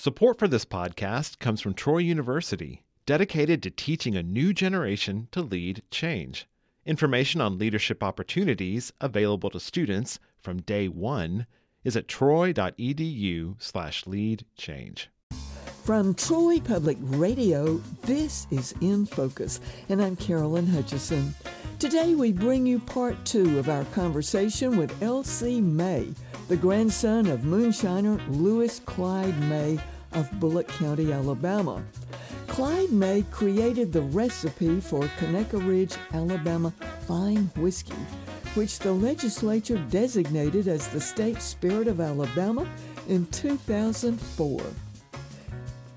Support for this podcast comes from Troy University, dedicated to teaching a new generation to lead change. Information on leadership opportunities available to students from day one is at troy.edu/lead change. From Troy Public Radio, this is In Focus, and I'm Carolyn Hutcheson. Today we bring you part two of our conversation with L.C. May, the grandson of moonshiner Lewis Clyde May of Bullock County, Alabama. Clyde May created the recipe for Conecuh Ridge, Alabama fine whiskey, which the legislature designated as the state spirit of Alabama in 2004.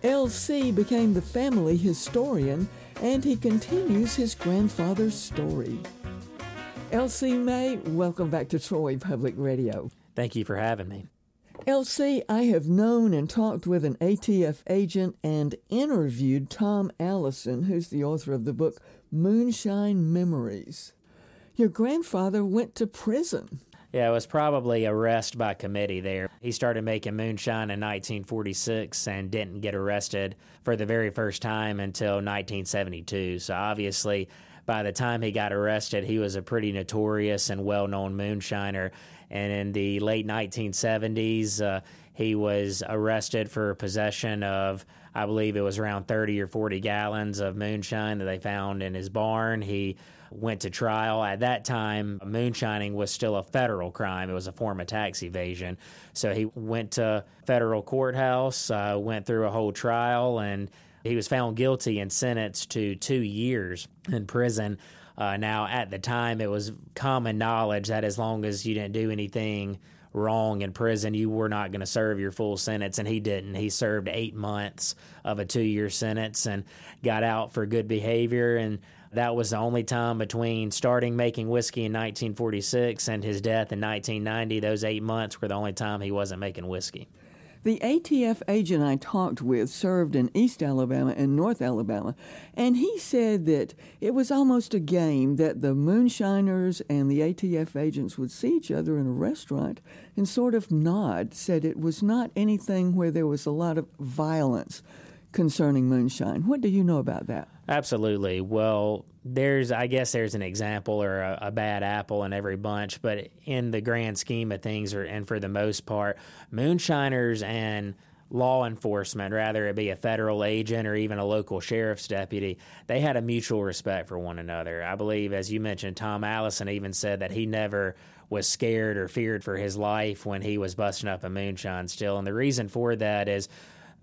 LC became the family historian and he continues his grandfather's story. LC May, welcome back to Troy Public Radio. Thank you for having me. LC, I have known and talked with an ATF agent and interviewed Tom Allison, who's the author of the book Moonshine Memories. Your grandfather went to prison. Yeah, it was probably arrest by committee there. He started making moonshine in 1946 and didn't get arrested for the very first time until 1972. So obviously, by the time he got arrested, he was a pretty notorious and well known moonshiner. And in the late 1970s, uh, he was arrested for possession of, I believe it was around 30 or 40 gallons of moonshine that they found in his barn. He went to trial. At that time, moonshining was still a federal crime. It was a form of tax evasion. So he went to federal courthouse, uh, went through a whole trial, and he was found guilty and sentenced to two years in prison. Uh, now, at the time, it was common knowledge that as long as you didn't do anything wrong in prison, you were not going to serve your full sentence, and he didn't. He served eight months of a two year sentence and got out for good behavior. And that was the only time between starting making whiskey in 1946 and his death in 1990. Those eight months were the only time he wasn't making whiskey. The ATF agent I talked with served in East Alabama and North Alabama, and he said that it was almost a game that the moonshiners and the ATF agents would see each other in a restaurant and sort of nod, said it was not anything where there was a lot of violence concerning moonshine. What do you know about that? Absolutely. Well, there's, I guess, there's an example or a, a, bad apple in every bunch, but in the grand scheme of things, or and for the most part, moonshiners and law enforcement, rather it be a federal agent or even a local sheriff's deputy, they had a mutual respect for one another. I believe, as you mentioned, Tom Allison even said that he never was scared or feared for his life when he was busting up a moonshine still. And the reason for that is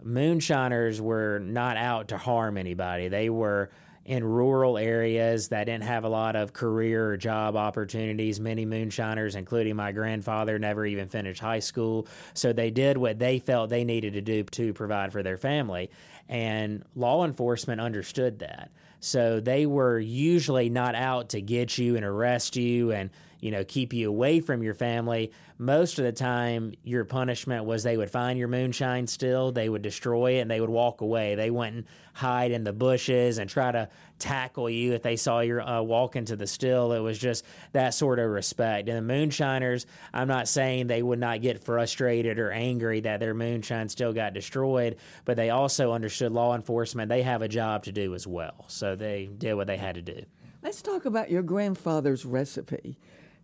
moonshiners were not out to harm anybody. They were in rural areas that didn't have a lot of career or job opportunities. Many moonshiners, including my grandfather, never even finished high school. So they did what they felt they needed to do to provide for their family. And law enforcement understood that. So they were usually not out to get you and arrest you and you know, keep you away from your family. Most of the time, your punishment was they would find your moonshine still, they would destroy it, and they would walk away. They wouldn't hide in the bushes and try to tackle you if they saw you uh, walk into the still. It was just that sort of respect. And the moonshiners, I'm not saying they would not get frustrated or angry that their moonshine still got destroyed, but they also understood law enforcement. They have a job to do as well. So they did what they had to do. Let's talk about your grandfather's recipe.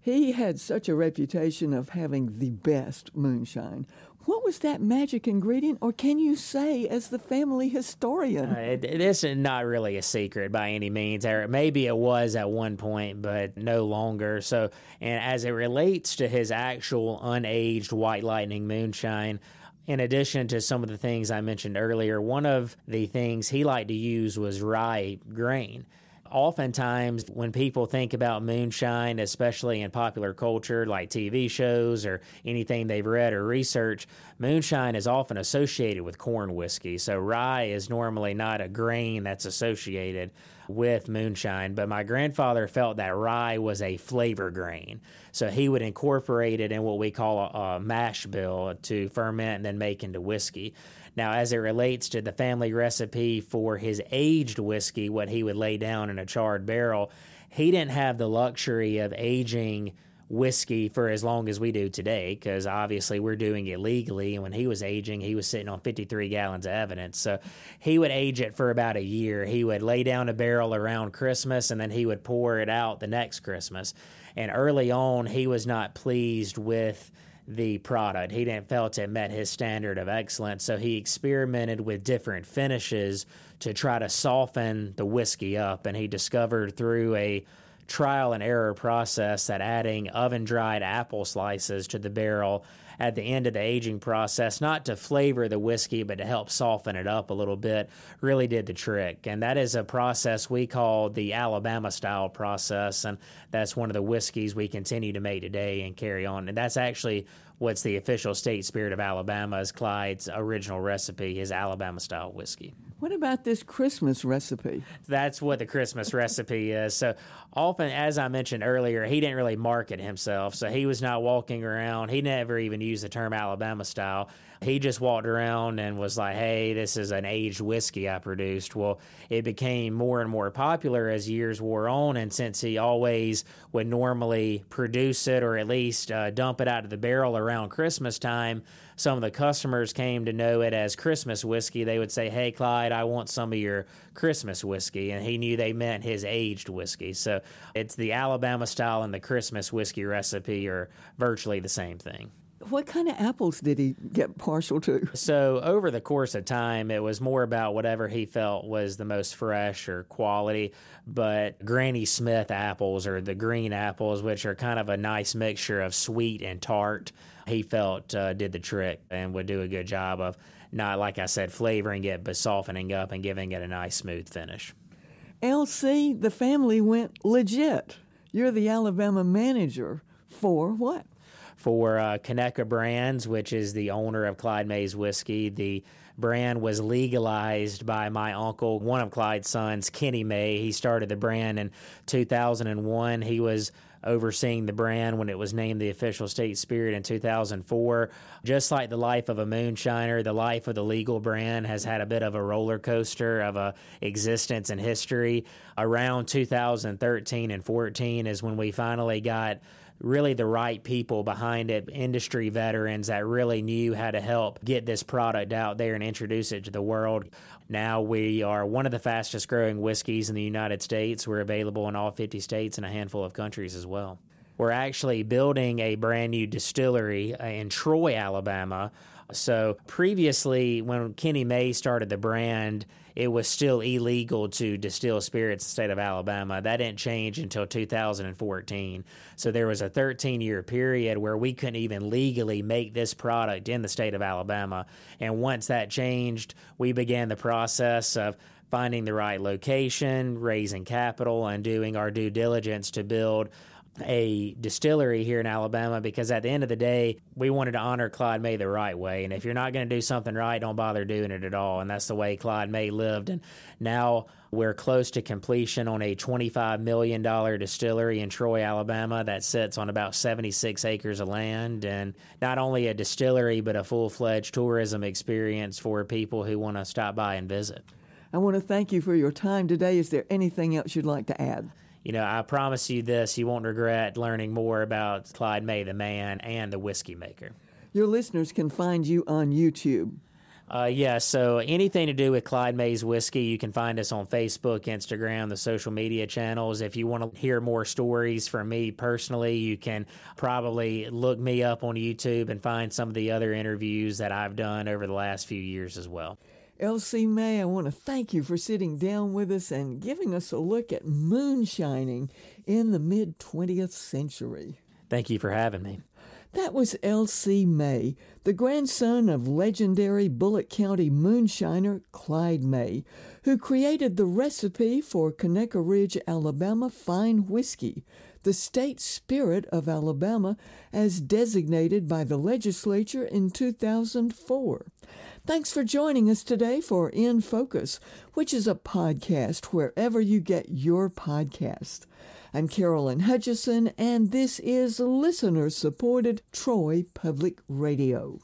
He had such a reputation of having the best moonshine. What was that magic ingredient, or can you say, as the family historian? Uh, this is not really a secret by any means. Or maybe it was at one point, but no longer. So, and as it relates to his actual unaged White Lightning moonshine, in addition to some of the things I mentioned earlier, one of the things he liked to use was rye grain oftentimes when people think about moonshine, especially in popular culture like TV shows or anything they've read or researched, moonshine is often associated with corn whiskey. So rye is normally not a grain that's associated with moonshine, but my grandfather felt that rye was a flavor grain. So he would incorporate it in what we call a, a mash bill to ferment and then make into whiskey. Now, as it relates to the family recipe for his aged whiskey, what he would lay down in a charred barrel, he didn't have the luxury of aging whiskey for as long as we do today because obviously we're doing it legally. And when he was aging, he was sitting on 53 gallons of evidence. So he would age it for about a year. He would lay down a barrel around Christmas and then he would pour it out the next Christmas. And early on, he was not pleased with the product. He didn't felt it met his standard of excellence, so he experimented with different finishes to try to soften the whiskey up. And he discovered through a trial and error process that adding oven dried apple slices to the barrel at the end of the aging process, not to flavor the whiskey, but to help soften it up a little bit, really did the trick. And that is a process we call the Alabama style process. And that's one of the whiskeys we continue to make today and carry on. And that's actually what's the official state spirit of Alabama is Clyde's original recipe, his Alabama style whiskey. What about this Christmas recipe? That's what the Christmas recipe is. So often, as I mentioned earlier, he didn't really market himself. So he was not walking around. He never even used the term Alabama style. He just walked around and was like, hey, this is an aged whiskey I produced. Well, it became more and more popular as years wore on. And since he always would normally produce it or at least uh, dump it out of the barrel around Christmas time, some of the customers came to know it as Christmas whiskey. They would say, Hey, Clyde, I want some of your Christmas whiskey. And he knew they meant his aged whiskey. So it's the Alabama style and the Christmas whiskey recipe are virtually the same thing. What kind of apples did he get partial to? So, over the course of time, it was more about whatever he felt was the most fresh or quality. But Granny Smith apples, or the green apples, which are kind of a nice mixture of sweet and tart, he felt uh, did the trick and would do a good job of not, like I said, flavoring it, but softening up and giving it a nice smooth finish. LC, the family went legit. You're the Alabama manager for what? For uh, Brands, which is the owner of Clyde May's Whiskey. The brand was legalized by my uncle, one of Clyde's sons, Kenny May. He started the brand in 2001. He was overseeing the brand when it was named the official state spirit in 2004. Just like the life of a moonshiner, the life of the legal brand has had a bit of a roller coaster of a existence and history. Around 2013 and 14 is when we finally got really the right people behind it, industry veterans that really knew how to help get this product out there and introduce it to the world. Now we are one of the fastest growing whiskeys in the United States. We're available in all 50 states and a handful of countries as well. We're actually building a brand new distillery in Troy, Alabama. So previously, when Kenny May started the brand, it was still illegal to distill spirits in the state of Alabama. That didn't change until 2014. So there was a 13 year period where we couldn't even legally make this product in the state of Alabama. And once that changed, we began the process of finding the right location, raising capital, and doing our due diligence to build a distillery here in Alabama because at the end of the day, we wanted to honor Clyde May the right way. And if you're not going to do something right, don't bother doing it at all. And that's the way Clyde May lived. And now we're close to completion on a $25 million distillery in Troy, Alabama that sits on about 76 acres of land. And not only a distillery, but a full fledged tourism experience for people who want to stop by and visit. I want to thank you for your time today. Is there anything else you'd like to add? You know, I promise you this, you won't regret learning more about Clyde May the man and the whiskey maker. Your listeners can find you on YouTube. Uh, yeah, so anything to do with Clyde May's Whiskey, you can find us on Facebook, Instagram, the social media channels. If you want to hear more stories from me personally, you can probably look me up on YouTube and find some of the other interviews that I've done over the last few years as well. L.C. May, I want to thank you for sitting down with us and giving us a look at moonshining in the mid 20th century. Thank you for having me. That was L.C. May, the grandson of legendary Bullock County moonshiner Clyde May, who created the recipe for Conecuh Ridge, Alabama fine whiskey, the state spirit of Alabama as designated by the legislature in 2004. Thanks for joining us today for In Focus, which is a podcast wherever you get your podcast. I'm Carolyn Hutcheson, and this is listener supported Troy Public Radio.